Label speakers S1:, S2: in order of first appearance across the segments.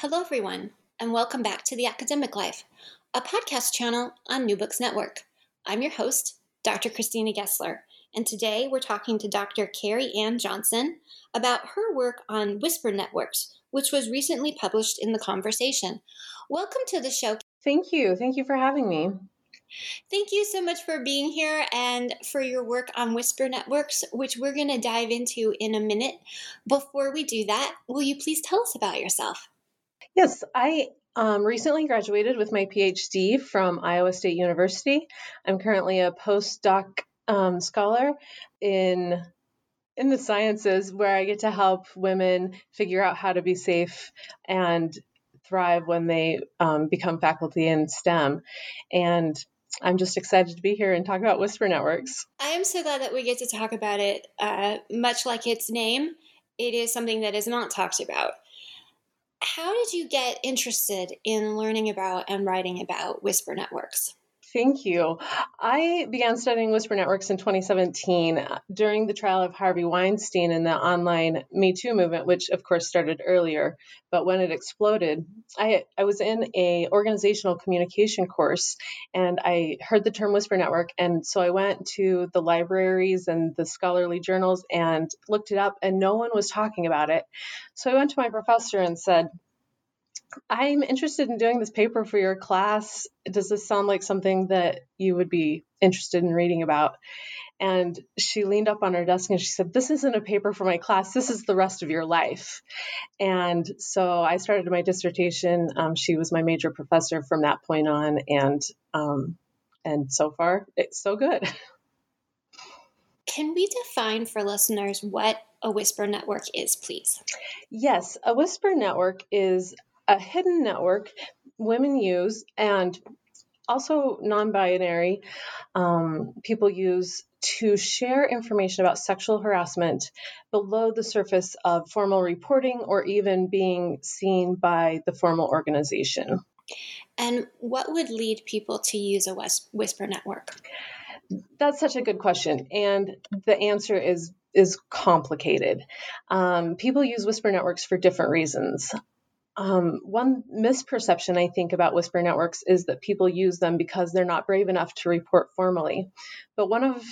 S1: Hello, everyone, and welcome back to The Academic Life, a podcast channel on New Books Network. I'm your host, Dr. Christina Gessler, and today we're talking to Dr. Carrie Ann Johnson about her work on Whisper Networks, which was recently published in The Conversation. Welcome to the show.
S2: Thank you. Thank you for having me.
S1: Thank you so much for being here and for your work on Whisper Networks, which we're going to dive into in a minute. Before we do that, will you please tell us about yourself?
S2: Yes, I um, recently graduated with my PhD from Iowa State University. I'm currently a postdoc um, scholar in in the sciences where I get to help women figure out how to be safe and thrive when they um, become faculty in STEM. And I'm just excited to be here and talk about Whisper Networks.
S1: I am so glad that we get to talk about it. Uh, much like its name, it is something that is not talked about. How did you get interested in learning about and writing about Whisper Networks?
S2: Thank you. I began studying Whisper Networks in 2017 uh, during the trial of Harvey Weinstein and the online Me Too movement, which of course started earlier. But when it exploded, I, I was in a organizational communication course and I heard the term Whisper Network. And so I went to the libraries and the scholarly journals and looked it up, and no one was talking about it. So I went to my professor and said, I'm interested in doing this paper for your class. Does this sound like something that you would be interested in reading about? And she leaned up on her desk and she said, This isn't a paper for my class. This is the rest of your life. And so I started my dissertation. Um, she was my major professor from that point on. And, um, and so far, it's so good.
S1: Can we define for listeners what a whisper network is, please?
S2: Yes, a whisper network is a hidden network women use and also non-binary um, people use to share information about sexual harassment below the surface of formal reporting or even being seen by the formal organization.
S1: And what would lead people to use a whisper network?
S2: That's such a good question, and the answer is is complicated. Um, people use whisper networks for different reasons. Um, one misperception I think about whisper networks is that people use them because they're not brave enough to report formally. But one of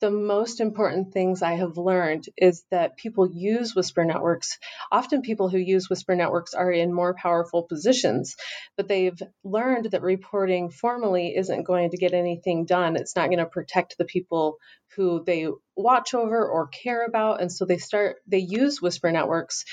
S2: the most important things I have learned is that people use whisper networks. Often, people who use whisper networks are in more powerful positions, but they've learned that reporting formally isn't going to get anything done. It's not going to protect the people who they watch over or care about. And so they start, they use whisper networks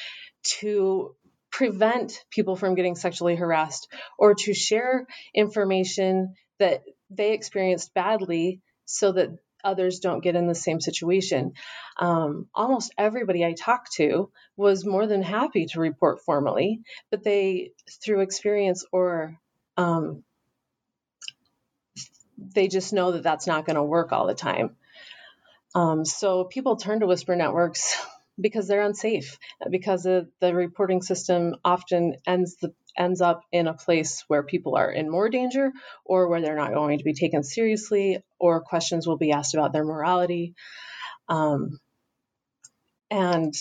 S2: to prevent people from getting sexually harassed or to share information that they experienced badly so that others don't get in the same situation. Um, almost everybody I talked to was more than happy to report formally, but they, through experience or um, they just know that that's not going to work all the time. Um, so people turn to Whisper Networks because they're unsafe because the reporting system often ends the ends up in a place where people are in more danger or where they're not going to be taken seriously or questions will be asked about their morality. Um, and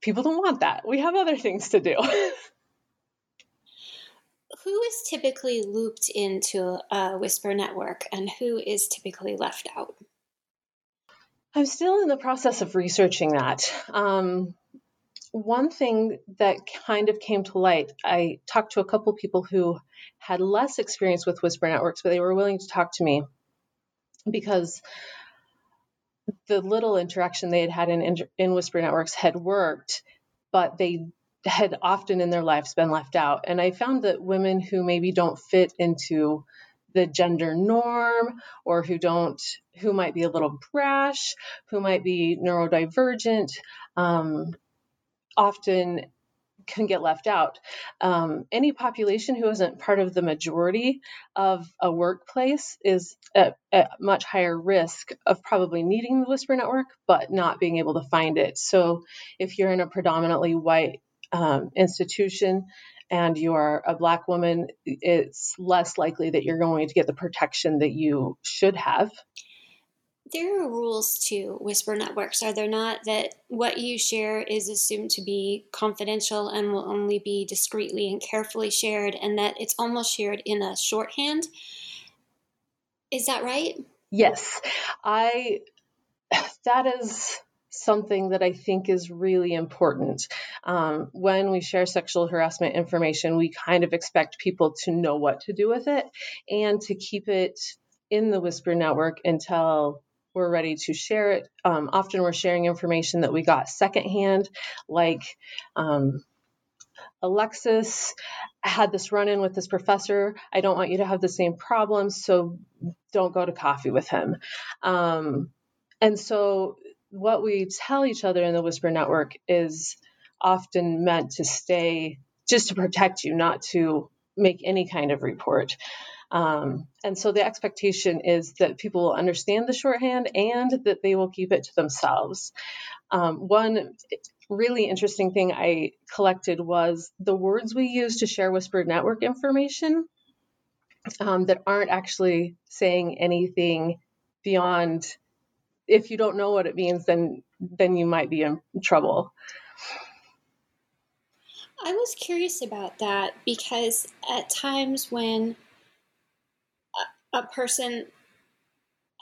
S2: people don't want that. We have other things to do.
S1: Who is typically looped into a whisper network and who is typically left out
S2: I'm still in the process of researching that. Um, one thing that kind of came to light, I talked to a couple people who had less experience with whisper networks, but they were willing to talk to me because the little interaction they had had in, in whisper networks had worked, but they had often in their lives been left out. And I found that women who maybe don't fit into the gender norm or who don't who might be a little brash who might be neurodivergent um, often can get left out. Um, any population who isn't part of the majority of a workplace is at, at, much higher risk of probably needing the Whisper Network, but not being able to find it. So if you're in a predominantly white um, institution and you are a black woman, it's less likely that you're going to get the protection that you should have
S1: there are rules to whisper networks, are there not? That what you share is assumed to be confidential and will only be discreetly and carefully shared, and that it's almost shared in a shorthand. Is that right?
S2: Yes. I, that is something that I think is really important. Um, when we share sexual harassment information, we kind of expect people to know what to do with it and to keep it in the Whisper Network until we're ready to share it. Um, often we're sharing information that we got secondhand, like um, Alexis had this run in with this professor. I don't want you to have the same problems, so don't go to coffee with him. Um, and so, what we tell each other in the Whisper Network is often meant to stay just to protect you, not to make any kind of report. Um, and so the expectation is that people will understand the shorthand and that they will keep it to themselves. Um, one really interesting thing I collected was the words we use to share whispered network information um, that aren't actually saying anything beyond if you don't know what it means then then you might be in trouble
S1: i was curious about that because at times when a person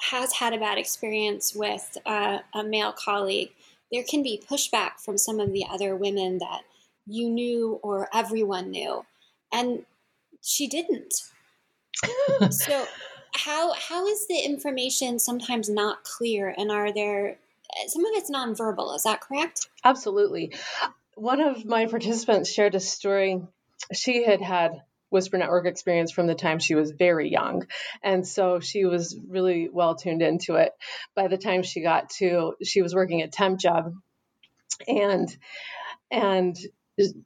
S1: has had a bad experience with uh, a male colleague, there can be pushback from some of the other women that you knew or everyone knew, and she didn't. so, how how is the information sometimes not clear, and are there some of it's nonverbal? Is that correct?
S2: Absolutely. One of my participants shared a story. She had had Whisper Network experience from the time she was very young. And so she was really well tuned into it. By the time she got to, she was working a temp job. And, and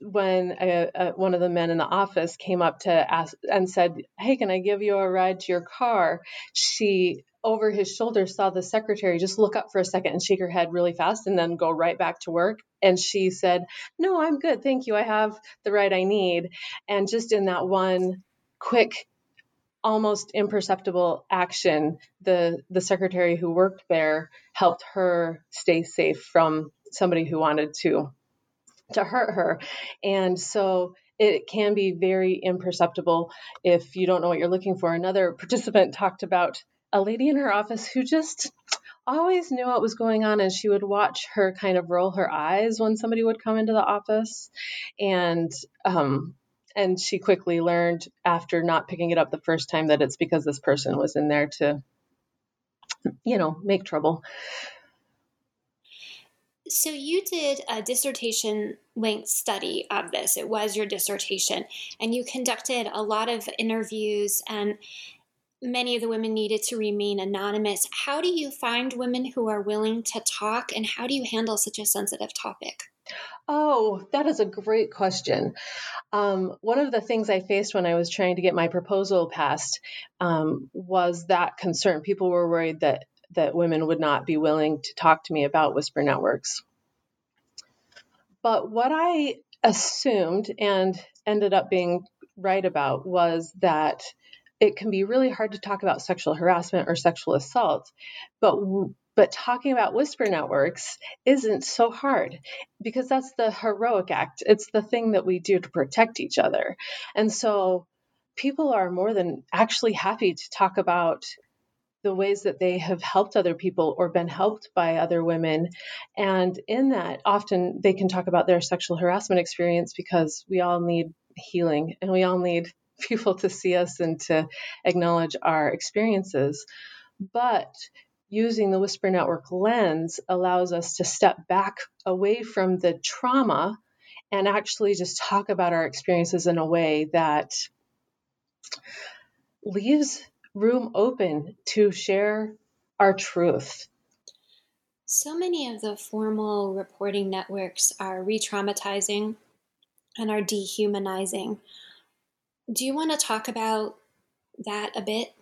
S2: when a, a, one of the men in the office came up to ask and said, Hey, can I give you a ride to your car? She over his shoulder saw the secretary just look up for a second and shake her head really fast and then go right back to work. And she said, No, I'm good. Thank you. I have the ride I need. And just in that one quick, almost imperceptible action, the, the secretary who worked there helped her stay safe from somebody who wanted to to hurt her. And so it can be very imperceptible if you don't know what you're looking for. Another participant talked about a lady in her office who just always knew what was going on and she would watch her kind of roll her eyes when somebody would come into the office and um, and she quickly learned after not picking it up the first time that it's because this person was in there to you know make trouble
S1: so you did a dissertation length study of this it was your dissertation and you conducted a lot of interviews and many of the women needed to remain anonymous. How do you find women who are willing to talk, and how do you handle such a sensitive topic?
S2: Oh, that is a great question. Um, one of the things I faced when I was trying to get my proposal passed um, was that concern. People were worried that that women would not be willing to talk to me about whisper networks. But what I assumed and ended up being right about was that it can be really hard to talk about sexual harassment or sexual assault, but but talking about whisper networks isn't so hard because that's the heroic act. It's the thing that we do to protect each other. And so people are more than actually happy to talk about the ways that they have helped other people or been helped by other women. And in that, often they can talk about their sexual harassment experience because we all need healing and we all need people to see us and to acknowledge our experiences. But using the Whisper Network lens allows us to step back away from the trauma and actually just talk about our experiences in a way that leaves room open to share our truth.
S1: So many of the formal reporting networks are re traumatizing and are dehumanizing. Do you want to talk about that a bit?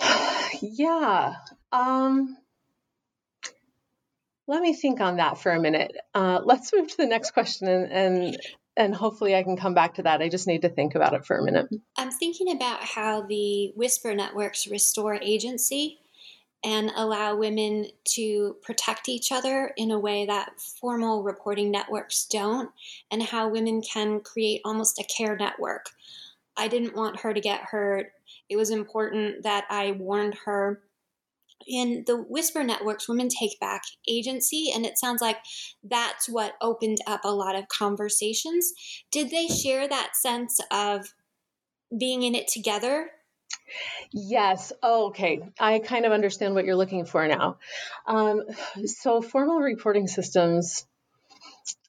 S2: yeah. Um, let me think on that for a minute. Uh, let's move to the next question and, and and hopefully I can come back to that. I just need to think about it for a minute.
S1: I'm thinking about how the Whisper networks restore agency and allow women to protect each other in a way that formal reporting networks don't, and how women can create almost a care network. I didn't want her to get hurt. It was important that I warned her in the whisper networks women take back agency and it sounds like that's what opened up a lot of conversations did they share that sense of being in it together
S2: Yes. Oh, okay. I kind of understand what you're looking for now. Um, so, formal reporting systems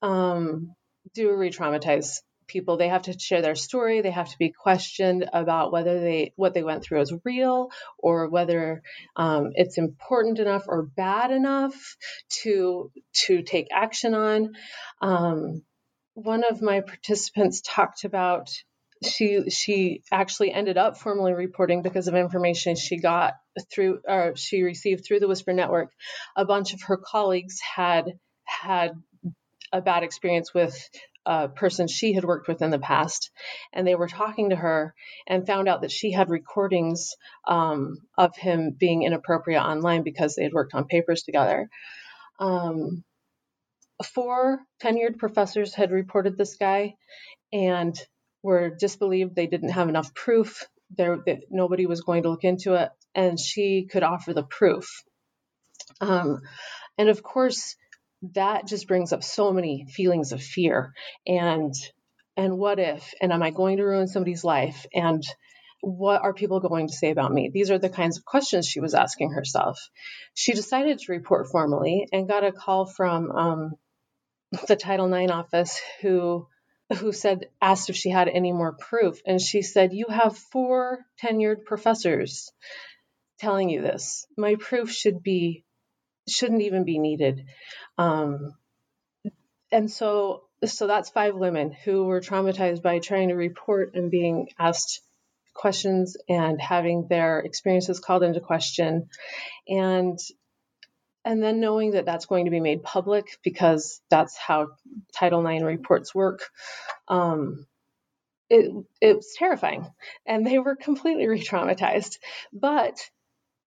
S2: um, do re traumatize people they have to share their story they have to be questioned about whether they what they went through is real or whether um, it's important enough or bad enough to to take action on. Um, one of my participants talked about she she actually ended up formally reporting because of information she got through or she received through the whisper network. A bunch of her colleagues had had a bad experience with a person she had worked with in the past, and they were talking to her and found out that she had recordings um, of him being inappropriate online because they had worked on papers together. Um, four tenured professors had reported this guy and were disbelieved they didn't have enough proof there that nobody was going to look into it and she could offer the proof um, and of course that just brings up so many feelings of fear. And and what if and am i going to ruin somebody's life? And what are people going to say about me? These are the kinds of questions she was asking herself. She decided to report formally and got a call from um, the title ix office who who said asked if she had any more proof. And she said you have four tenured professors telling you this. My proof should be shouldn't even be needed. Um, and so, so that's five women who were traumatized by trying to report and being asked questions and having their experiences called into question, and and then knowing that that's going to be made public because that's how Title IX reports work. Um, it, it was terrifying, and they were completely re-traumatized. But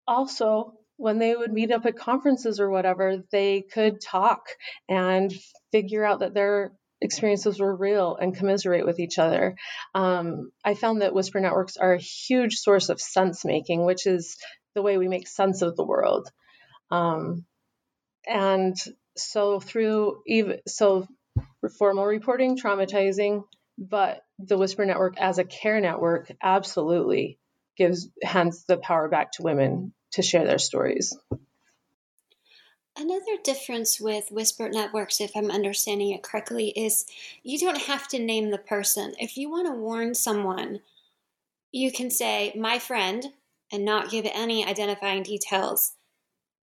S2: also when they would meet up at conferences or whatever, they could talk and figure out that their experiences were real and commiserate with each other. Um, I found that whisper networks are a huge source of sense making, which is the way we make sense of the world. Um, and so through even so formal reporting traumatizing but the whisper network as a care network absolutely gives hands the power back to women to share their stories.
S1: Another difference with Whisper Networks, if I'm understanding it correctly, is you don't have to name the person. If you want to warn someone, you can say, My friend, and not give any identifying details,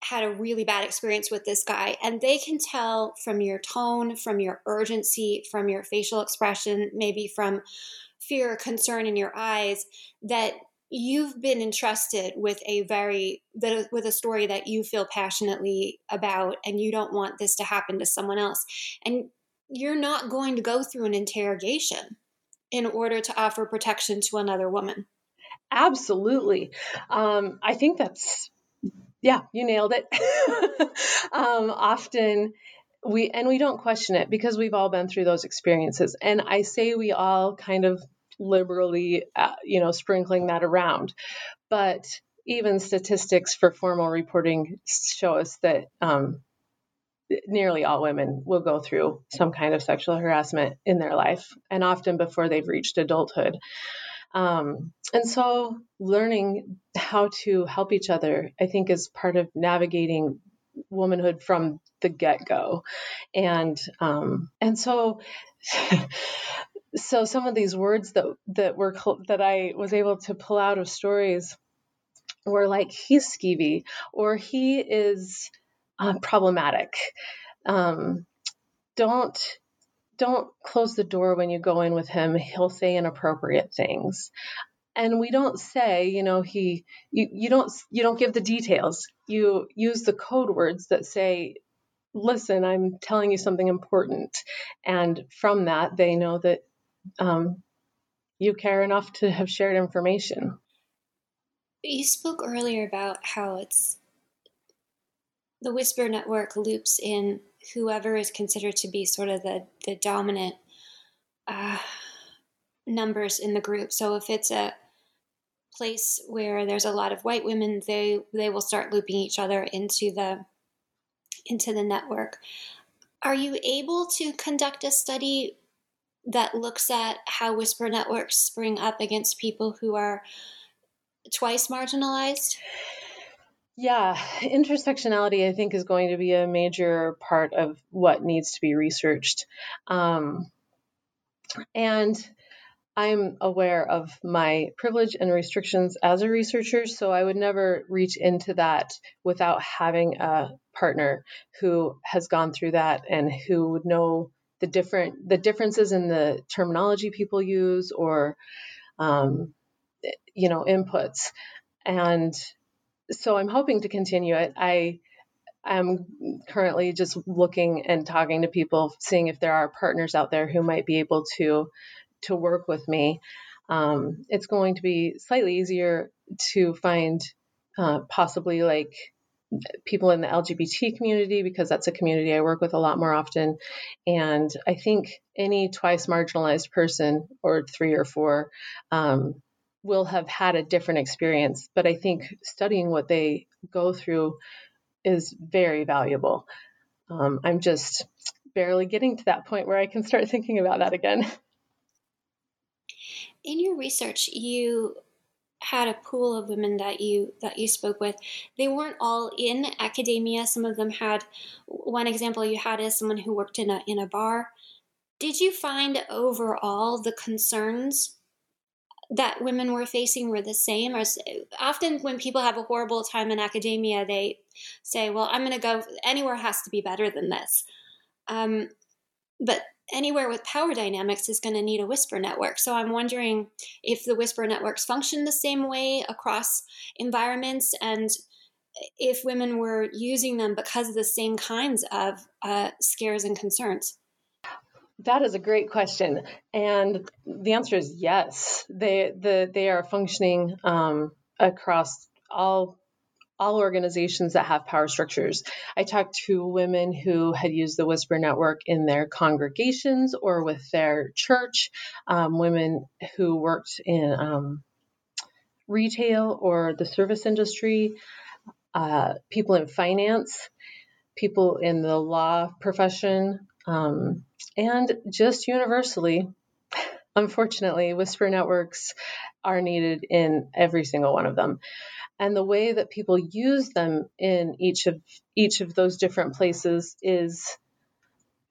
S1: had a really bad experience with this guy. And they can tell from your tone, from your urgency, from your facial expression, maybe from fear or concern in your eyes, that you've been entrusted with a very with a story that you feel passionately about and you don't want this to happen to someone else. And you're not going to go through an interrogation in order to offer protection to another woman.
S2: Absolutely. Um, i think that's yeah you nailed it. Um, often we and we don't question it because we've all been through those experiences. And i say we all kind of liberally, uh, you know, sprinkling that around. But even statistics for formal reporting show us that um, nearly all women will go through some kind of sexual harassment in their life, and often before they've reached adulthood. Um, and so, learning how to help each other, I think, is part of navigating womanhood from the get go. And um, and so. so some of these words that that were that I was able to pull out of stories were like he's skeevy or he is uh, problematic. Um, don't don't close the door when you go in with him. He'll say inappropriate things. And we don't say, you know, he you, you don't you don't give the details. You use the code words that say, listen, I'm telling you something important. And from that they know that um, you care enough to have shared information.
S1: You spoke earlier about how it's the Whisper Network loops in whoever is considered to be sort of the, the dominant uh, numbers in the group. So if it's a place where there's a lot of white women, they they will start looping each other into the into the network. Are you able to conduct a study that looks at how whisper networks spring up against people who are twice marginalized?
S2: Yeah, intersectionality, I think, is going to be a major part of what needs to be researched. Um, and I'm aware of my privilege and restrictions as a researcher, so I would never reach into that without having a partner who has gone through that and who would know the different the differences in the terminology people use or um, you know inputs and so I'm hoping to continue it. I am currently just looking and talking to people, seeing if there are partners out there who might be able to to work with me. Um, it's going to be slightly easier to find uh, possibly like people in the LGBT community because that's a community I work with a lot more often. And I think any twice marginalized person or three or four um, will have had a different experience. But I think studying what they go through is very valuable. Um, I'm just barely getting to that point where I can start thinking about that again.
S1: In your research, you had a pool of women that you that you spoke with. They weren't all in academia. Some of them had one example you had is someone who worked in a in a bar. Did you find overall the concerns that women were facing were the same or often when people have a horrible time in academia they say well i'm going to go anywhere has to be better than this um, but anywhere with power dynamics is going to need a whisper network so i'm wondering if the whisper networks function the same way across environments and if women were using them because of the same kinds of uh, scares and concerns
S2: that is a great question, and the answer is yes. They the they are functioning um, across all all organizations that have power structures. I talked to women who had used the Whisper Network in their congregations or with their church, um, women who worked in um, retail or the service industry, uh, people in finance, people in the law profession, um, and just universally, unfortunately, whisper networks are needed in every single one of them. And the way that people use them in each of each of those different places is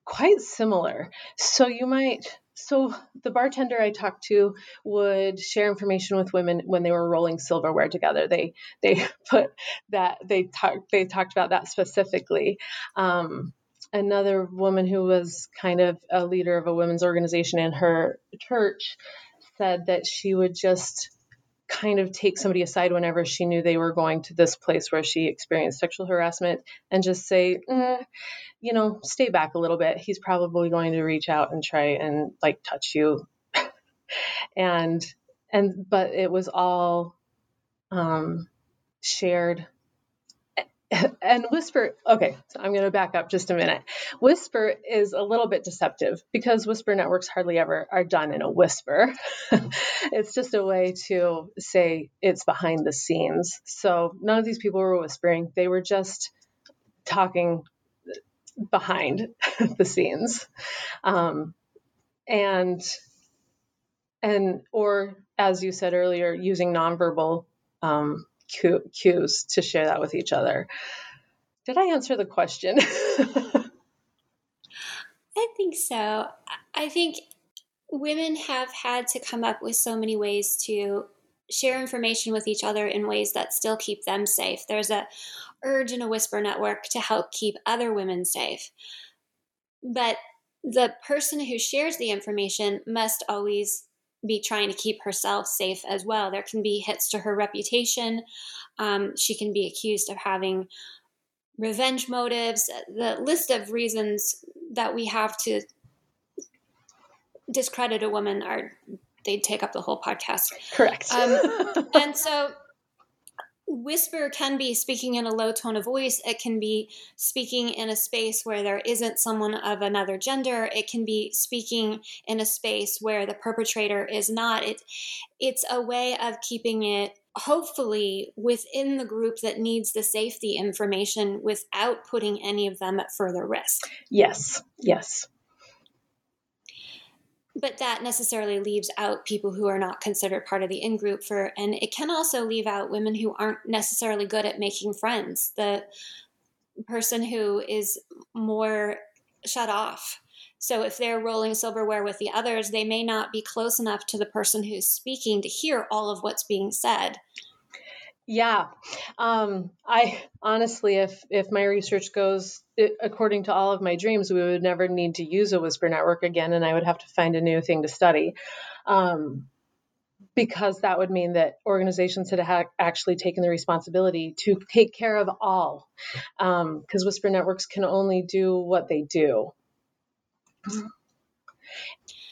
S2: quite similar. So you might so the bartender I talked to would share information with women when they were rolling silverware together. They they put that they talked they talked about that specifically. Um, another woman who was kind of a leader of a women's organization in her church said that she would just kind of take somebody aside whenever she knew they were going to this place where she experienced sexual harassment and just say, mm, you know, stay back a little bit. He's probably going to reach out and try and like touch you. and, and, but it was all um, shared and Whisper, okay, so I'm going to back up just a minute. Whisper is a little bit deceptive because Whisper networks hardly ever are done in a whisper. it's just a way to say it's behind the scenes. So none of these people were whispering, they were just talking behind the scenes. Um, and and or as you said earlier using nonverbal um, cues to share that with each other. Did I answer the question?
S1: I think so. I think women have had to come up with so many ways to share information with each other in ways that still keep them safe. There's a urge in a whisper network to help keep other women safe. But the person who shares the information must always be trying to keep herself safe as well. There can be hits to her reputation. Um, she can be accused of having revenge motives. The list of reasons that we have to discredit a woman are they'd take up the whole podcast.
S2: Correct.
S1: Um, and so whisper can be speaking in a low tone of voice. It can be speaking in a space where there isn't someone of another gender. It can be speaking in a space where the perpetrator is not. It, it's a way of keeping it hopefully within the group that needs the safety information without putting any of them at further risk.
S2: Yes, yes
S1: but that necessarily leaves out people who are not considered part of the in group for and it can also leave out women who aren't necessarily good at making friends. The person who is more shut off. So if they're rolling silverware with the others they may not be close enough to the person who's speaking to hear all of what's being said
S2: yeah, um, I honestly, if if my research goes according to all of my dreams, we would never need to use a whisper network again, and I would have to find a new thing to study, um, because that would mean that organizations had ha- actually taken the responsibility to take care of all, because um, whisper networks can only do what they do.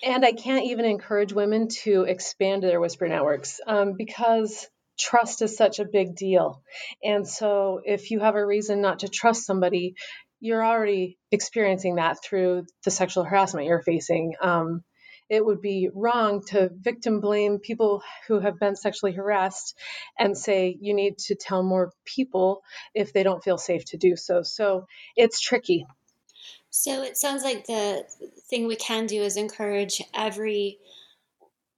S2: And I can't even encourage women to expand their whisper networks um, because trust is such a big deal. And so if you have a reason not to trust somebody, you're already experiencing that through the sexual harassment you're facing. Um, it would be wrong to victim blame people who have been sexually harassed and say you need to tell more people if they don't feel safe to do so. So it's tricky.
S1: So it sounds like the thing we can do is encourage every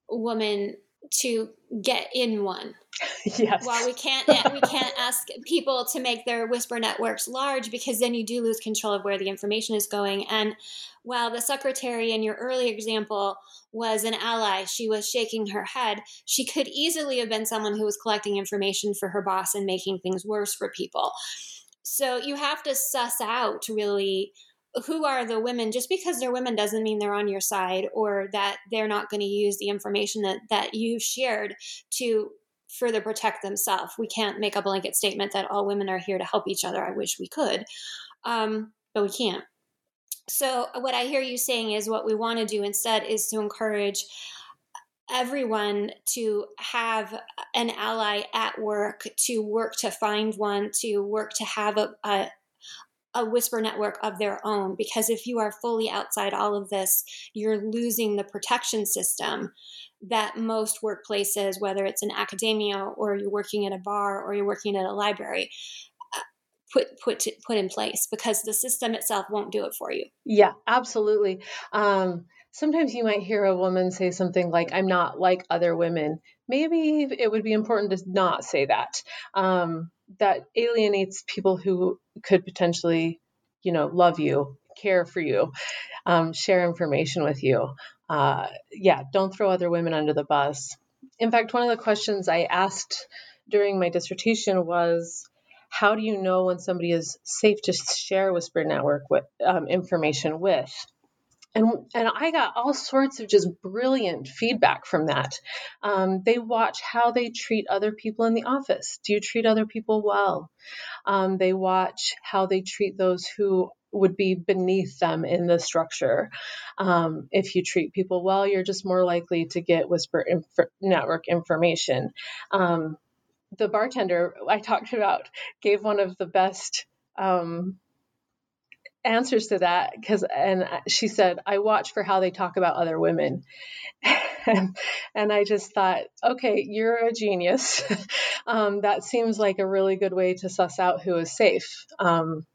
S1: woman to get in one
S2: yes.
S1: While we can't we can't ask people to make their whisper networks large because then you do lose control of where the information is going. And while the secretary in your early example was an ally, she was shaking her head. She could easily have been someone who was collecting information for her boss and making things worse for people. So you have to suss out really who are the women just because they're women doesn't mean they're on your side or that they're not going to use the information that that you've shared to further protect themselves. We can't make a blanket statement that all women are here to help each other. I wish we could, um, but we can't. So, what I hear you saying is what we want to do instead is to encourage everyone to have an ally at work, to work to find one, to work to have a, a a whisper network of their own because if you are fully outside all of this you're losing the protection system that most workplaces, whether it's in academia or you're working at a bar or you're working at a library, uh, put put put in place because the system itself won't do it for you.
S2: Yeah, absolutely. Um, sometimes you might hear a woman say something like, "I'm not like other women." Maybe it would be important to not say that. Um, that alienates people who could potentially, you know, love you, care for you, um, share information with you uh, yeah, don't throw other women under the bus. In fact, one of the questions I asked during my dissertation was, how do you know when somebody is safe to share Whisper Network with, um, information with? And, and I got all sorts of just brilliant feedback from that. Um, they watch how they treat other people in the office. Do you treat other people well? Um, they watch how they treat those who would be beneath them in the structure. Um, if you treat people well, you're just more likely to get whisper inf- network information. Um, the bartender I talked about gave one of the best um, answers to that because and she said i watch for how they talk about other women. And, i just thought okay you're a genius. Um, that seems like a really good way to suss out who is safe. Um,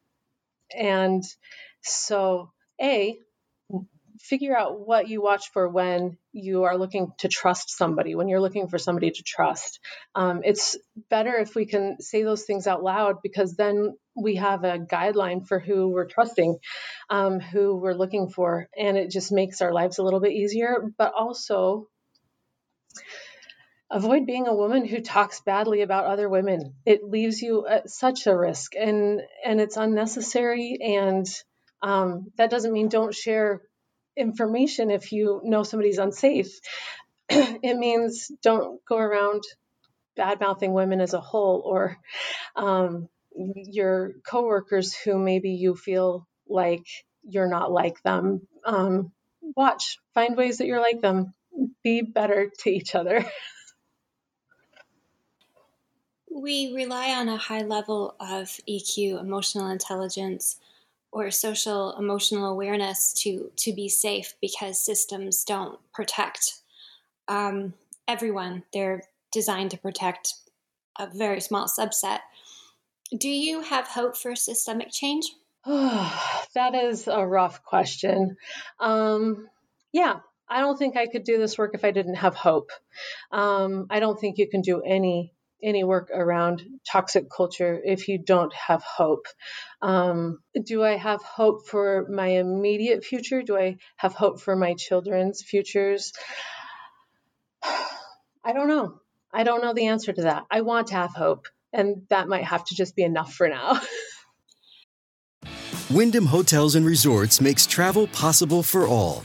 S2: and so a figure out what you watch for when you are looking to trust somebody, when you're looking for somebody to trust. Um, it's better if we can say those things out loud because then we have a guideline for who we're trusting, um, who we're looking for, and it just makes our lives a little bit easier. But also, avoid being a woman who talks badly about other women. It leaves you at such a risk, and and it's unnecessary. And um, that doesn't mean don't share information if you know somebody's unsafe. it means don't go around bad mouthing women as a whole or um, your coworkers who maybe you feel like you're not like them. Um, watch, find ways that you're like them. Be better to each other.
S1: we rely on a high level of EQ, emotional intelligence, or social emotional awareness to to be safe because systems don't protect um, everyone. They're designed to protect a very small subset. Do you have hope for systemic change?
S2: that is a rough question. Um, yeah, I don't think I could do this work if I didn't have hope. Um, I don't think you can do any any work around toxic culture if you don't have hope. Um, do I have hope for my immediate future? Do I have hope for my children's futures? I don't know. I don't know the answer to that. I want to have hope, and that might have to just be enough for now.
S3: Wyndham Hotels and Resorts makes travel possible for all.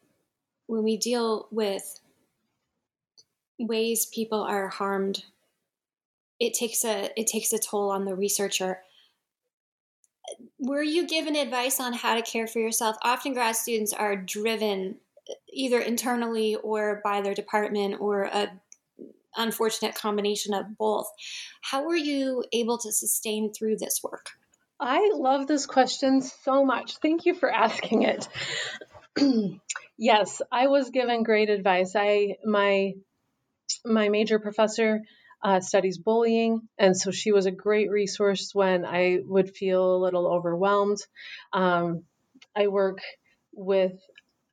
S1: when we deal with ways people are harmed it takes a it takes a toll on the researcher were you given advice on how to care for yourself often grad students are driven either internally or by their department or a unfortunate combination of both how were you able to sustain through this work
S2: I love this question so much. Thank you for asking it. Yes, I was given great advice. I my my major professor uh, studies bullying, and so she was a great resource when I would feel a little overwhelmed. Um, I work with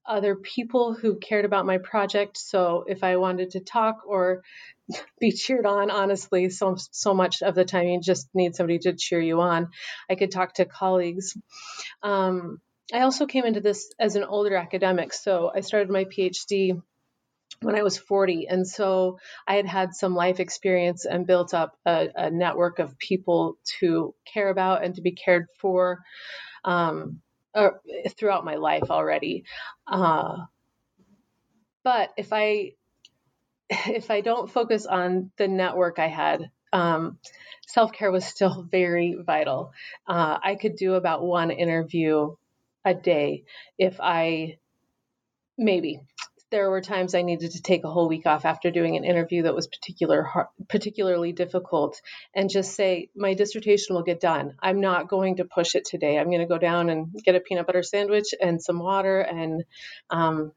S2: other people who cared about my project, so if I wanted to talk or be cheered on honestly so so much of the time you just need somebody to cheer you on i could talk to colleagues um, i also came into this as an older academic so i started my phd when i was 40 and so i had had some life experience and built up a, a network of people to care about and to be cared for um, uh, throughout my life already uh, but if i if I don't focus on the network I had, um, self care was still very vital. Uh, I could do about one interview a day if I maybe there were times I needed to take a whole week off after doing an interview that was particular particularly difficult and just say my dissertation will get done. I'm not going to push it today. I'm going to go down and get a peanut butter sandwich and some water and um,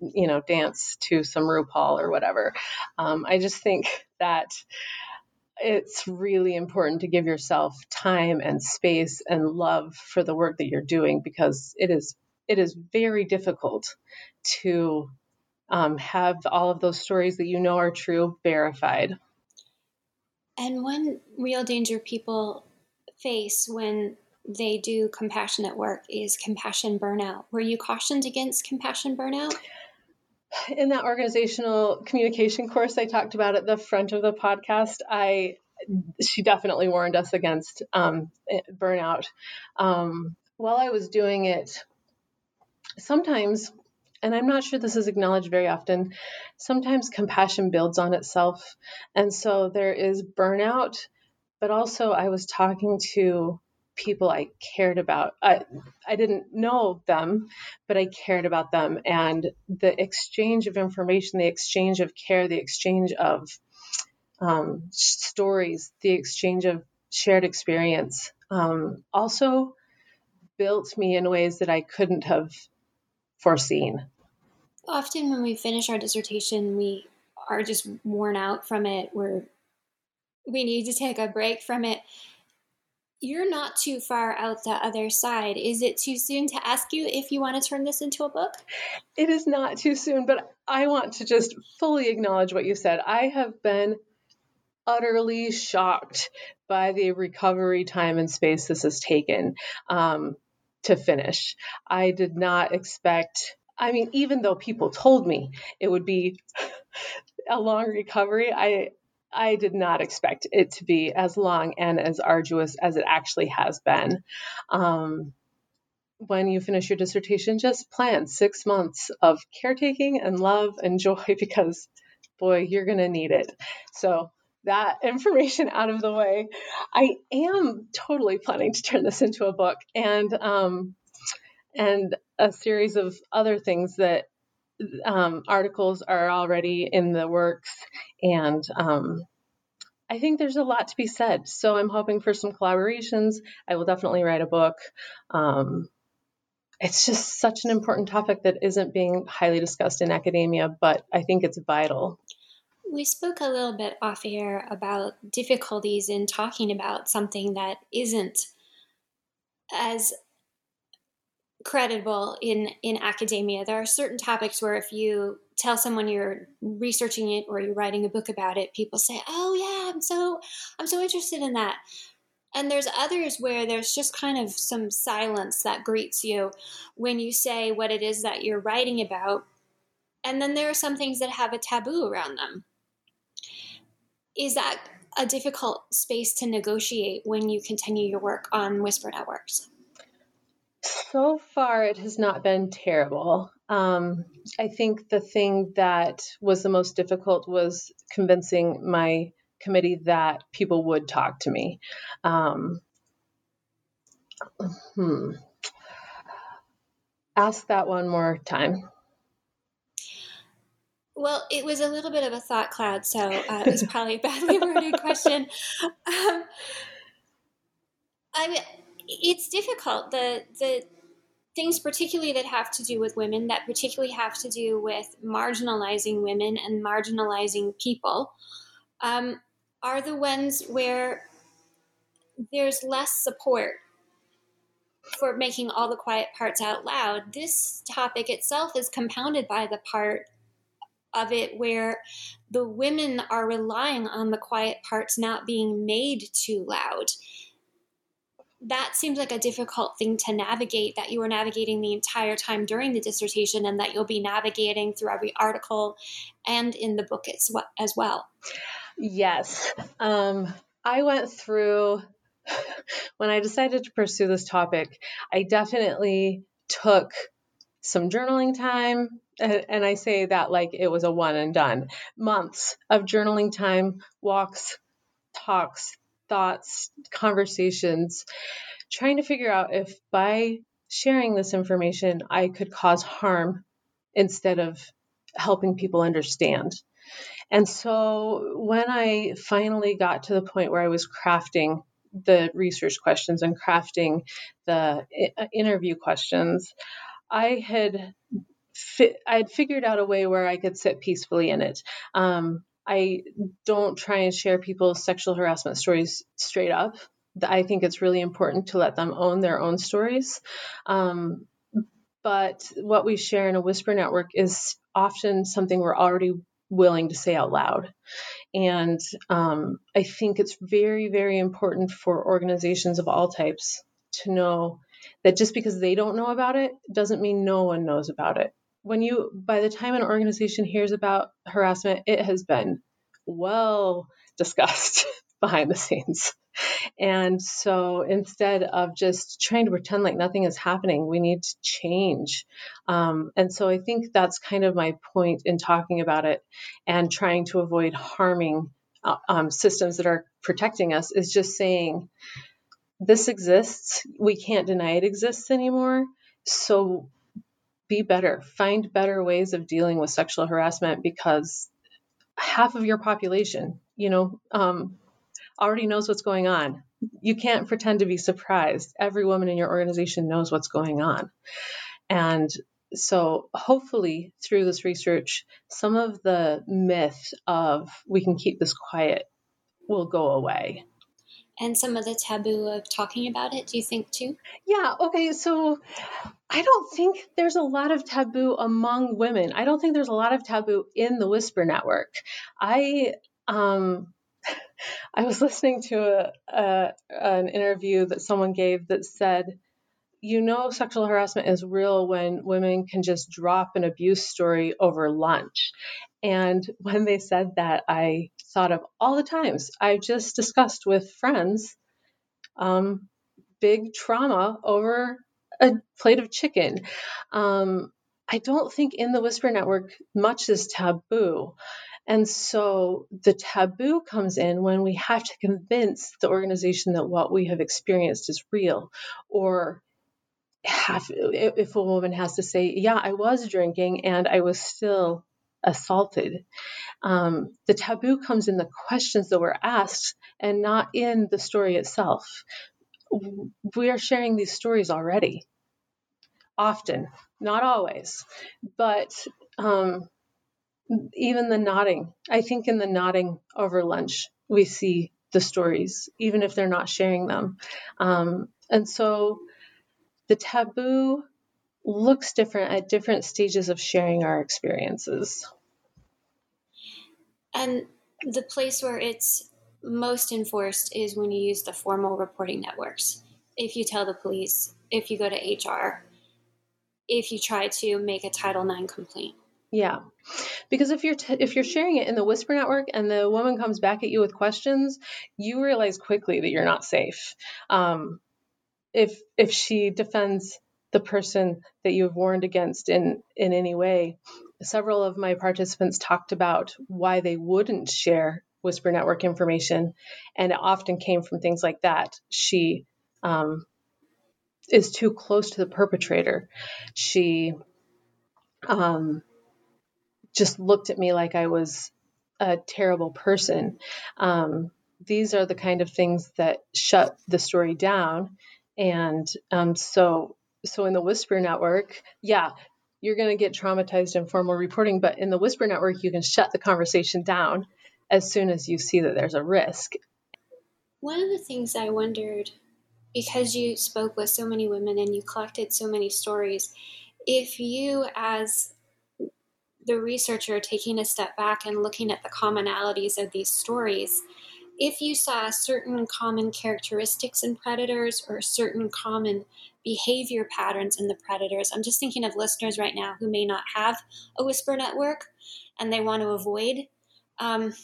S2: you know, dance to some RuPaul or whatever. Um, I just think that it's really important to give yourself time and space and love for the work that you're doing because it is it is very difficult to um, have all of those stories that you know are true verified.
S1: And one real danger people face when they do compassionate work is compassion burnout. Were you cautioned against compassion burnout?
S2: In that organizational communication course I talked about at the front of the podcast, I she definitely warned us against um, burnout. Um, while I was doing it, sometimes, and I'm not sure this is acknowledged very often, sometimes compassion builds on itself. And so there is burnout, but also I was talking to people I cared about. I, I didn't know them, but I cared about them. And the exchange of information, the exchange of care, the exchange of um, stories, the exchange of shared experience um, also built me in ways that I couldn't have foreseen.
S1: Often, when we finish our dissertation, we are just worn out from it. We're we need to take a break from it. You're not too far out the other side. Is it too soon to ask you if you want to turn this into a book?
S2: It is not too soon, but I want to just fully acknowledge what you said. I have been utterly shocked by the recovery time and space this has taken um, to finish. I did not expect, I mean, even though people told me it would be a long recovery, I I did not expect it to be as long and as arduous as it actually has been. Um, when you finish your dissertation, just plan six months of caretaking and love and joy because, boy, you're going to need it. So that information out of the way, I am totally planning to turn this into a book and um, and a series of other things that um, articles are already in the works, and um, I think there's a lot to be said. So I'm hoping for some collaborations. I will definitely write a book. Um, it's just such an important topic that isn't being highly discussed in academia, but I think it's vital.
S1: We spoke a little bit off air about difficulties in talking about something that isn't as credible in in academia. There are certain topics where if you tell someone you're researching it or you're writing a book about it, people say, "Oh yeah, I'm so I'm so interested in that." And there's others where there's just kind of some silence that greets you when you say what it is that you're writing about. And then there are some things that have a taboo around them is that a difficult space to negotiate when you continue your work on Whisper Networks?
S2: So far, it has not been terrible. Um, I think the thing that was the most difficult was convincing my committee that people would talk to me. Um, hmm. Ask that one more time.
S1: Well, it was a little bit of a thought cloud, so uh, it was probably a badly worded question. Um, I mean, it's difficult. The the things, particularly that have to do with women, that particularly have to do with marginalizing women and marginalizing people, um, are the ones where there's less support for making all the quiet parts out loud. This topic itself is compounded by the part of it where the women are relying on the quiet parts not being made too loud. That seems like a difficult thing to navigate that you were navigating the entire time during the dissertation and that you'll be navigating through every article and in the book as well.
S2: Yes. Um, I went through, when I decided to pursue this topic, I definitely took some journaling time, and I say that like it was a one and done. Months of journaling time, walks, talks, thoughts, conversations, trying to figure out if by sharing this information I could cause harm instead of helping people understand. And so when I finally got to the point where I was crafting the research questions and crafting the interview questions, I had I had figured out a way where I could sit peacefully in it. Um, I don't try and share people's sexual harassment stories straight up. I think it's really important to let them own their own stories. Um, but what we share in a whisper network is often something we're already willing to say out loud. And um, I think it's very, very important for organizations of all types to know that just because they don't know about it doesn't mean no one knows about it when you by the time an organization hears about harassment it has been well discussed behind the scenes. And so instead of just trying to pretend like nothing is happening, we need to change. Um, and so I think that's kind of my point in talking about it and trying to avoid harming uh, um, systems that are protecting us is just saying, this exists. We can't deny it exists anymore. So be better. Find better ways of dealing with sexual harassment because half of your population, you know, um, already knows what's going on. You can't pretend to be surprised. Every woman in your organization knows what's going on. And so hopefully through this research, some of the myth of we can keep this quiet will go away.
S1: And some of the taboo of talking about it, do you think too?
S2: Yeah, okay. So I don't think there's a lot of taboo among women. I don't think there's a lot of taboo in the Whisper Network. I um I was listening to a, a, an interview that someone gave that said you know sexual harassment is real when women can just drop an abuse story over lunch. And when they said that, I thought of all the times I've just discussed with friends um, big trauma over a plate of chicken. Um, I don't think in the Whisper Network much is taboo. And so the taboo comes in when we have to convince the organization that what we have experienced is real or have if a woman has to say, "Yeah, I was drinking and I was still assaulted," um, the taboo comes in the questions that were asked and not in the story itself. We are sharing these stories already, often, not always, but um, even the nodding. I think in the nodding over lunch, we see the stories, even if they're not sharing them. Um, and so the taboo looks different at different stages of sharing our experiences.
S1: And the place where it's most enforced is when you use the formal reporting networks. If you tell the police, if you go to HR, if you try to make a Title IX complaint.
S2: Yeah, because if you're t- if you're sharing it in the Whisper network and the woman comes back at you with questions, you realize quickly that you're not safe. Um, if if she defends the person that you have warned against in in any way. Several of my participants talked about why they wouldn't share whisper network information and it often came from things like that. She um, is too close to the perpetrator. She um, just looked at me like i was a terrible person. Um, these are the kind of things that shut the story down and um, so, so in the Whisper Network, yeah, you're going to get traumatized in formal reporting, but in the Whisper Network, you can shut the conversation down as soon as you see that there's a risk.
S1: One of the things I wondered, because you spoke with so many women and you collected so many stories, if you, as the researcher, taking a step back and looking at the commonalities of these stories, if you saw certain common characteristics in predators or certain common behavior patterns in the predators, I'm just thinking of listeners right now who may not have a whisper network and they want to avoid um,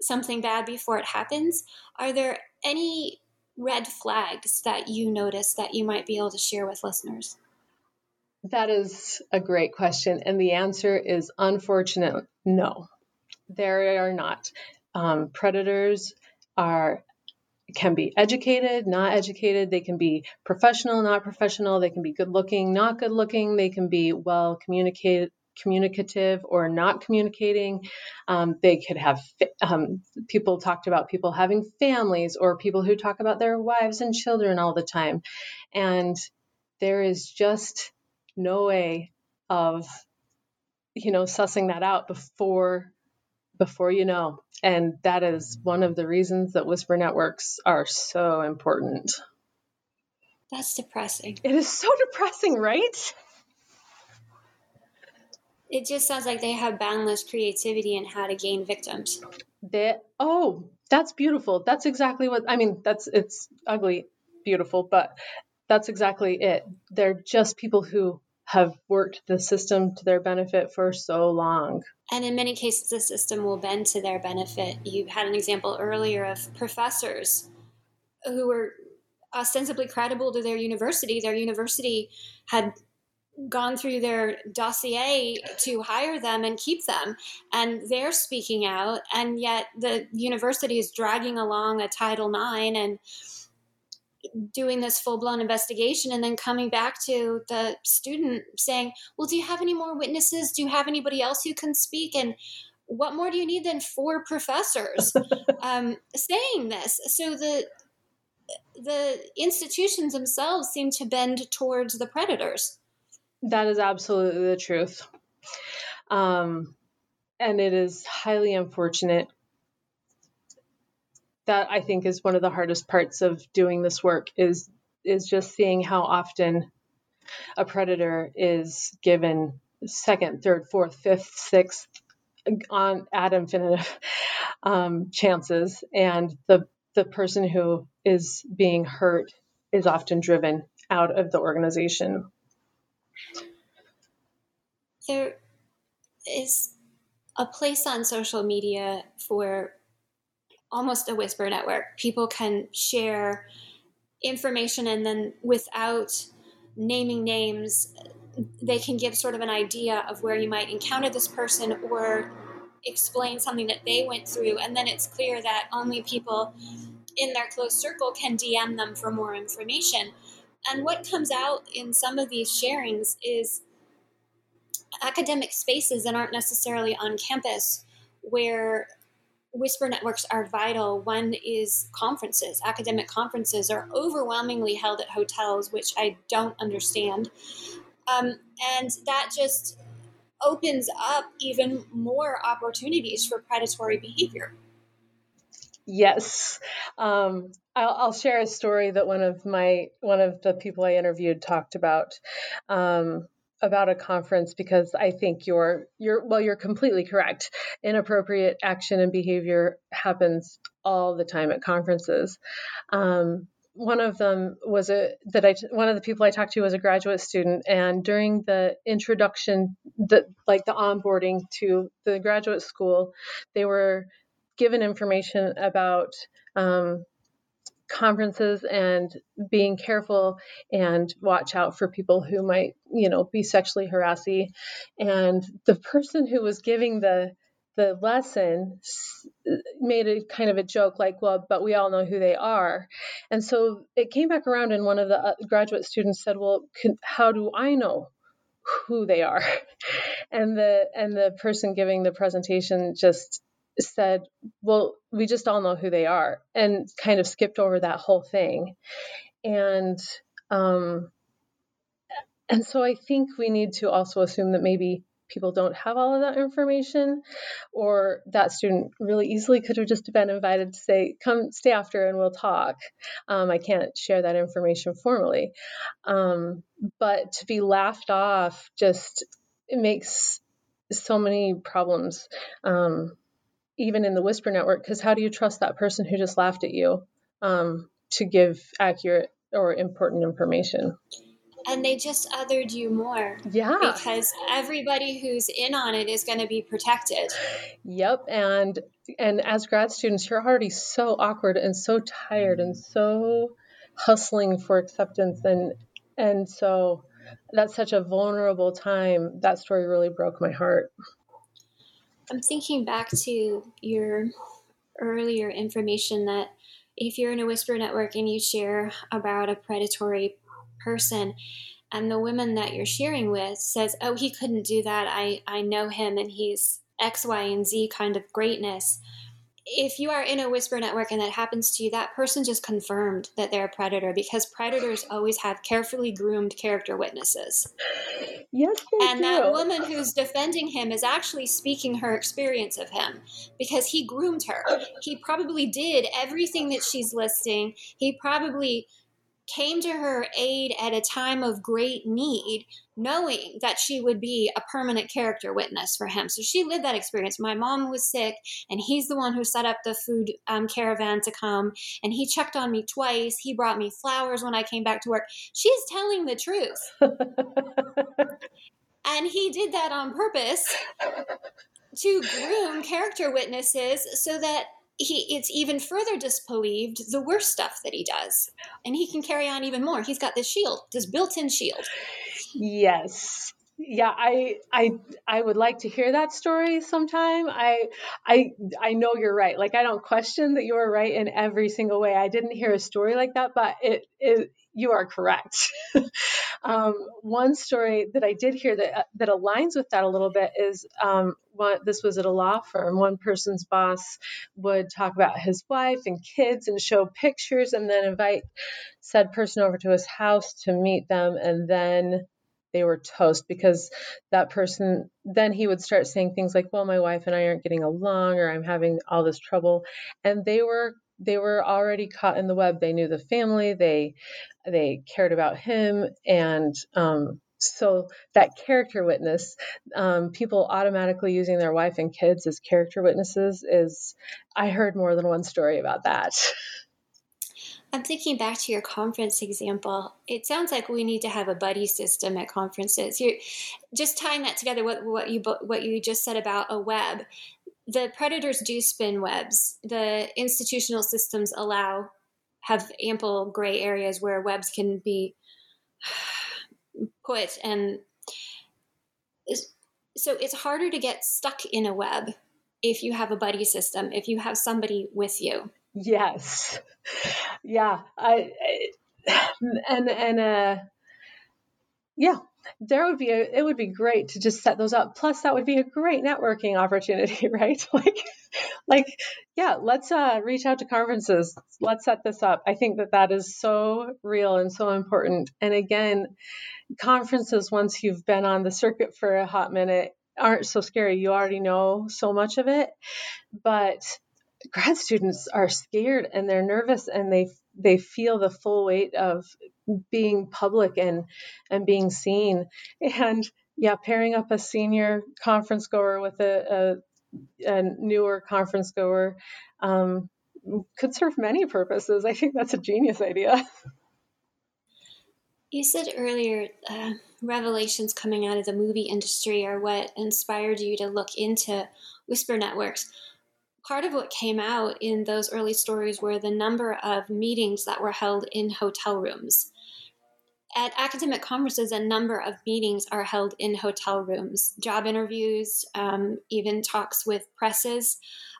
S1: something bad before it happens. Are there any red flags that you notice that you might be able to share with listeners?
S2: That is a great question. And the answer is unfortunate no, there are not. Um, predators are can be educated, not educated. They can be professional, not professional. They can be good looking, not good looking. They can be well communicated, communicative, or not communicating. Um, they could have um, people talked about people having families or people who talk about their wives and children all the time. And there is just no way of, you know, sussing that out before before you know. And that is one of the reasons that whisper networks are so important.
S1: That's depressing.
S2: It is so depressing, right?
S1: It just sounds like they have boundless creativity in how to gain victims.
S2: They, oh, that's beautiful. That's exactly what I mean. That's it's ugly, beautiful, but that's exactly it. They're just people who have worked the system to their benefit for so long.
S1: And in many cases, the system will bend to their benefit. You had an example earlier of professors who were ostensibly credible to their university. Their university had gone through their dossier to hire them and keep them and they're speaking out and yet the university is dragging along a title ix and doing this full-blown investigation and then coming back to the student saying well do you have any more witnesses do you have anybody else who can speak and what more do you need than four professors um, saying this so the the institutions themselves seem to bend towards the predators
S2: that is absolutely the truth. Um, and it is highly unfortunate. That I think is one of the hardest parts of doing this work is is just seeing how often a predator is given second, third, fourth, fifth, sixth on ad infinitum um, chances, and the the person who is being hurt is often driven out of the organization.
S1: There is a place on social media for almost a whisper network. People can share information and then without naming names, they can give sort of an idea of where you might encounter this person or explain something that they went through. And then it's clear that only people in their close circle can DM them for more information. And what comes out in some of these sharings is academic spaces that aren't necessarily on campus where whisper networks are vital. One is conferences. Academic conferences are overwhelmingly held at hotels, which I don't understand. Um, and that just opens up even more opportunities for predatory behavior.
S2: Yes, um, I'll, I'll, share a story that one of my one of the people I interviewed talked about. Um, about a conference because I think you're you're well you're completely correct. Inappropriate action and behavior happens all the time at conferences. Um, one of them was a that I one of the people I talked to was a graduate student, and during the introduction, the like the onboarding to the graduate school, they were given information about um, conferences and being careful and watch out for people who might, you know, be sexually harassy. And the person who was giving the the lesson made a kind of a joke like well but we all know who they are and so it came back around and one of the uh, graduate students said well can, how do i know who they are and the and the person giving the presentation just said, well, we just all know who they are, and kind of skipped over that whole thing. And, um, and so I think we need to also assume that maybe people don't have all of that information, or that student really easily could have just been invited to say, come stay after and we'll talk. Um, I can't share that information formally. Um, but to be laughed off just it makes so many problems. Um, even in the whisper network because how do you trust that person who just laughed at you um, to give accurate or important information?
S1: And they just othered you more.
S2: Yeah.
S1: Because everybody who's in on it is going to be protected.
S2: Yep and and as grad students you're already so awkward and so tired and so hustling for acceptance and and so that's such a vulnerable time. That story really broke my heart
S1: I'm thinking back to your earlier information that if you're in a whisper network and you share about a predatory person and the woman that you're sharing with says oh he couldn't do that. I i know him and he's x y and z kind of greatness if you are in a whisper network and that happens to you, that person just confirmed that they're a predator because predators always have carefully groomed character witnesses.
S2: Yes,
S1: and
S2: do.
S1: that woman who's defending him is actually speaking her experience of him because he groomed her. He probably did everything that she's listing. He probably came to her aid at a time of great need, knowing that she would be a permanent character witness for him. So she lived that experience. My mom was sick, and he's the one who set up the food um, caravan to come, and he checked on me twice. He brought me flowers when I came back to work. She's telling the truth. and he did that on purpose to groom character witnesses so that he it's even further disbelieved the worst stuff that he does. And he can carry on even more. He's got this shield this built-in shield.
S2: Yes. Yeah i i i would like to hear that story sometime. I i i know you're right. Like i don't question that you are right in every single way. I didn't hear a story like that but it, it you are correct. Um, one story that i did hear that that aligns with that a little bit is um, one, this was at a law firm. One person's boss would talk about his wife and kids and show pictures and then invite said person over to his house to meet them and then they were toast because that person then he would start saying things like well my wife and i aren't getting along or i'm having all this trouble and they were they were already caught in the web they knew the family they they cared about him and um, so that character witness um, people automatically using their wife and kids as character witnesses is i heard more than one story about that
S1: I'm thinking back to your conference example. It sounds like we need to have a buddy system at conferences. You're just tying that together. What what you what you just said about a web. The predators do spin webs. The institutional systems allow have ample gray areas where webs can be put, and so it's harder to get stuck in a web if you have a buddy system. If you have somebody with you.
S2: Yes. Yeah. I, I and and uh yeah, there would be a it would be great to just set those up. Plus that would be a great networking opportunity, right? like like yeah, let's uh reach out to conferences. Let's set this up. I think that that is so real and so important. And again, conferences once you've been on the circuit for a hot minute aren't so scary. You already know so much of it. But grad students are scared and they're nervous and they they feel the full weight of being public and and being seen. And yeah pairing up a senior conference goer with a, a, a newer conference goer um, could serve many purposes. I think that's a genius idea.
S1: You said earlier uh, revelations coming out of the movie industry are what inspired you to look into whisper networks. Part of what came out in those early stories were the number of meetings that were held in hotel rooms. At academic conferences, a number of meetings are held in hotel rooms. Job interviews, um, even talks with presses,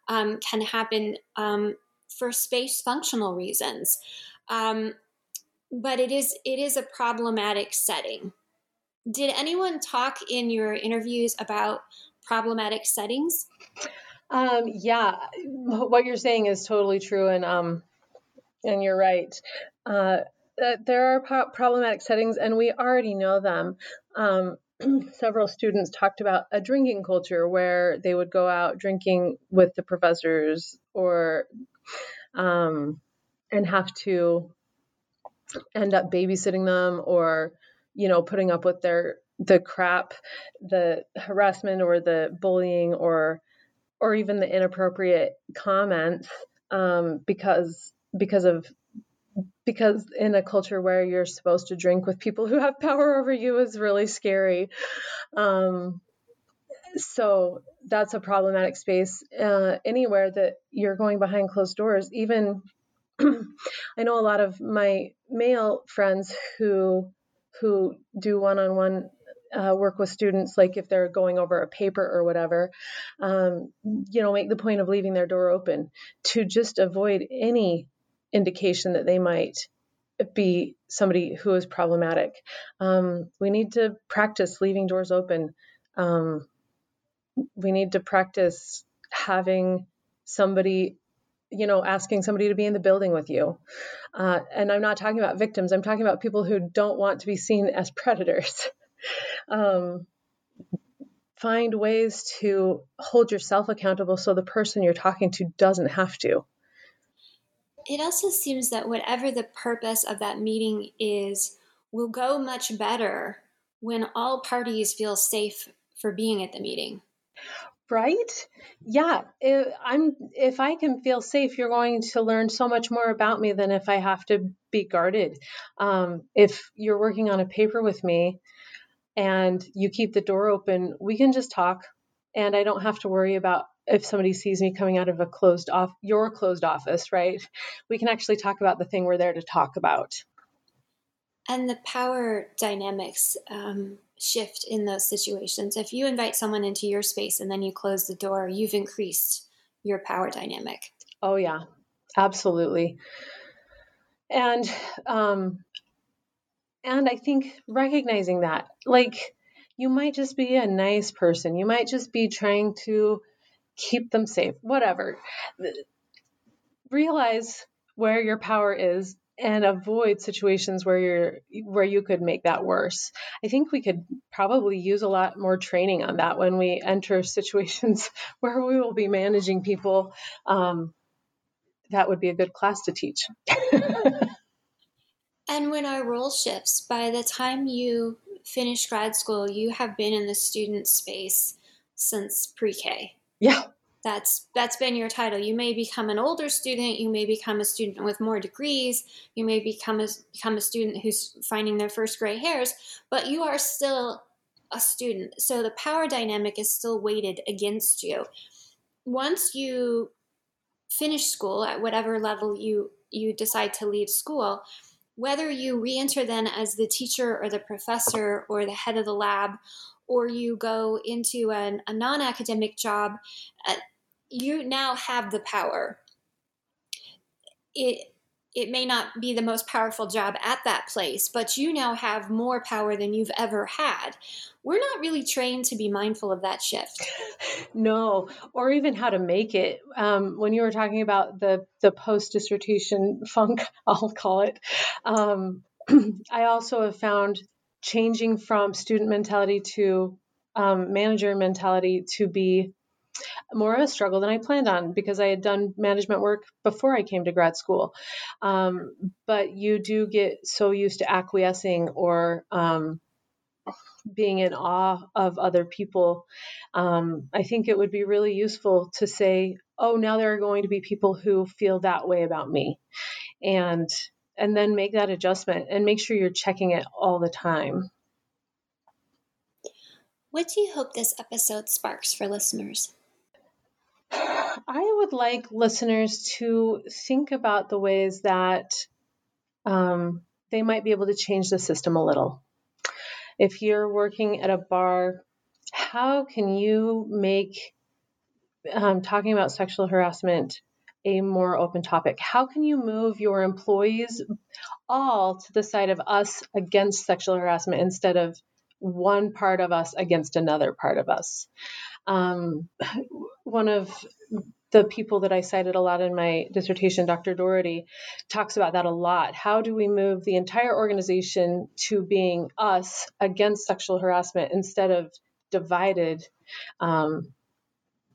S1: um, can happen um, for space functional reasons. Um, but it is it is a problematic setting. Did anyone talk in your interviews about problematic settings?
S2: Um, yeah, what you're saying is totally true, and um, and you're right. Uh, there are pro- problematic settings, and we already know them. Um, several students talked about a drinking culture where they would go out drinking with the professors, or um, and have to end up babysitting them, or you know, putting up with their the crap, the harassment, or the bullying, or or even the inappropriate comments um, because because of because in a culture where you're supposed to drink with people who have power over you is really scary. Um, so that's a problematic space uh, anywhere that you're going behind closed doors. Even I know a lot of my male friends who who do one-on-one uh, work with students, like if they're going over a paper or whatever, um, you know, make the point of leaving their door open to just avoid any indication that they might be somebody who is problematic. Um, we need to practice leaving doors open. Um, we need to practice having somebody you know asking somebody to be in the building with you uh, and i'm not talking about victims i'm talking about people who don't want to be seen as predators um, find ways to hold yourself accountable so the person you're talking to doesn't have to.
S1: It also seems that whatever the purpose of that meeting is, will go much better when all parties feel safe for being at the meeting.
S2: Right? Yeah. If I'm if I can feel safe, you're going to learn so much more about me than if I have to be guarded. Um, if you're working on a paper with me, and you keep the door open, we can just talk. and I don't have to worry about if somebody sees me coming out of a closed off your closed office, right? We can actually talk about the thing we're there to talk about.
S1: And the power dynamics um, shift in those situations. If you invite someone into your space and then you close the door, you've increased your power dynamic.
S2: Oh yeah, absolutely. And um, and I think recognizing that, like you might just be a nice person. You might just be trying to keep them safe, whatever. Realize where your power is and avoid situations where you're where you could make that worse. I think we could probably use a lot more training on that when we enter situations where we will be managing people. Um, that would be a good class to teach.
S1: and when our role shifts, by the time you finish grad school, you have been in the student space since pre-K.
S2: Yeah.
S1: That's that's been your title. You may become an older student, you may become a student with more degrees, you may become a become a student who's finding their first gray hairs, but you are still a student. So the power dynamic is still weighted against you. Once you finish school at whatever level you you decide to leave school, whether you re-enter then as the teacher or the professor or the head of the lab or you go into an, a non-academic job uh, you now have the power it it may not be the most powerful job at that place, but you now have more power than you've ever had. We're not really trained to be mindful of that shift.
S2: No, or even how to make it. Um, when you were talking about the the post dissertation funk, I'll call it. Um, I also have found changing from student mentality to um, manager mentality to be more of a struggle than I planned on because I had done management work before I came to grad school. Um, but you do get so used to acquiescing or um, being in awe of other people. Um, I think it would be really useful to say, oh, now there are going to be people who feel that way about me. And and then make that adjustment and make sure you're checking it all the time.
S1: What do you hope this episode sparks for listeners?
S2: I would like listeners to think about the ways that um, they might be able to change the system a little. If you're working at a bar, how can you make um, talking about sexual harassment a more open topic? How can you move your employees all to the side of us against sexual harassment instead of one part of us against another part of us? Um, one of the people that I cited a lot in my dissertation, Dr. Doherty, talks about that a lot. How do we move the entire organization to being us against sexual harassment instead of divided, um,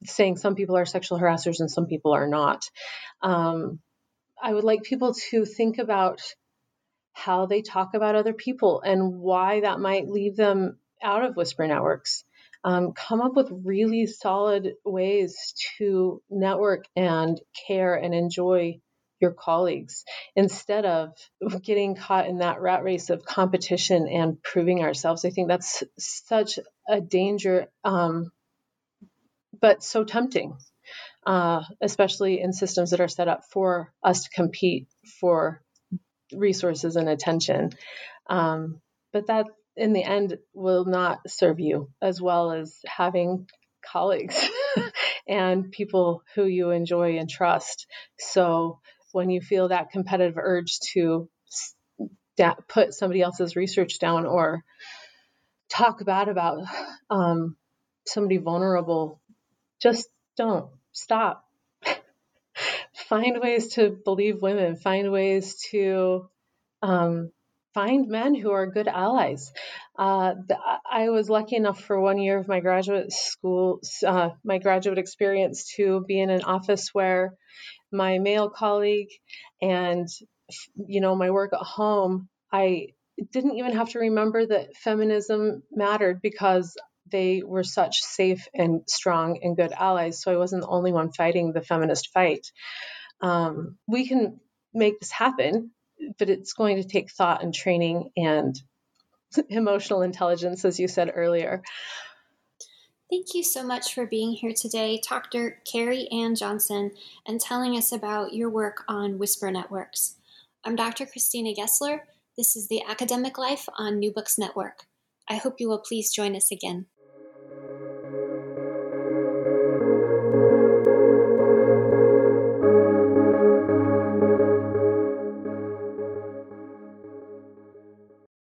S2: saying some people are sexual harassers and some people are not? Um, I would like people to think about how they talk about other people and why that might leave them out of whisper networks um, come up with really solid ways to network and care and enjoy your colleagues instead of getting caught in that rat race of competition and proving ourselves. I think that's such a danger, um, but so tempting, uh, especially in systems that are set up for us to compete for resources and attention. Um, but that in the end will not serve you as well as having colleagues and people who you enjoy and trust. So when you feel that competitive urge to put somebody else's research down or talk bad about um, somebody vulnerable, just don't stop. find ways to believe women, find ways to um, find men who are good allies. Uh, I was lucky enough for one year of my graduate school, uh, my graduate experience, to be in an office where my male colleague and you know my work at home, I didn't even have to remember that feminism mattered because they were such safe and strong and good allies. So I wasn't the only one fighting the feminist fight. Um, we can make this happen but it's going to take thought and training and emotional intelligence, as you said earlier.
S1: Thank you so much for being here today, Dr. Carrie Ann Johnson, and telling us about your work on Whisper Networks. I'm Dr. Christina Gessler. This is the Academic Life on New Books Network. I hope you will please join us again.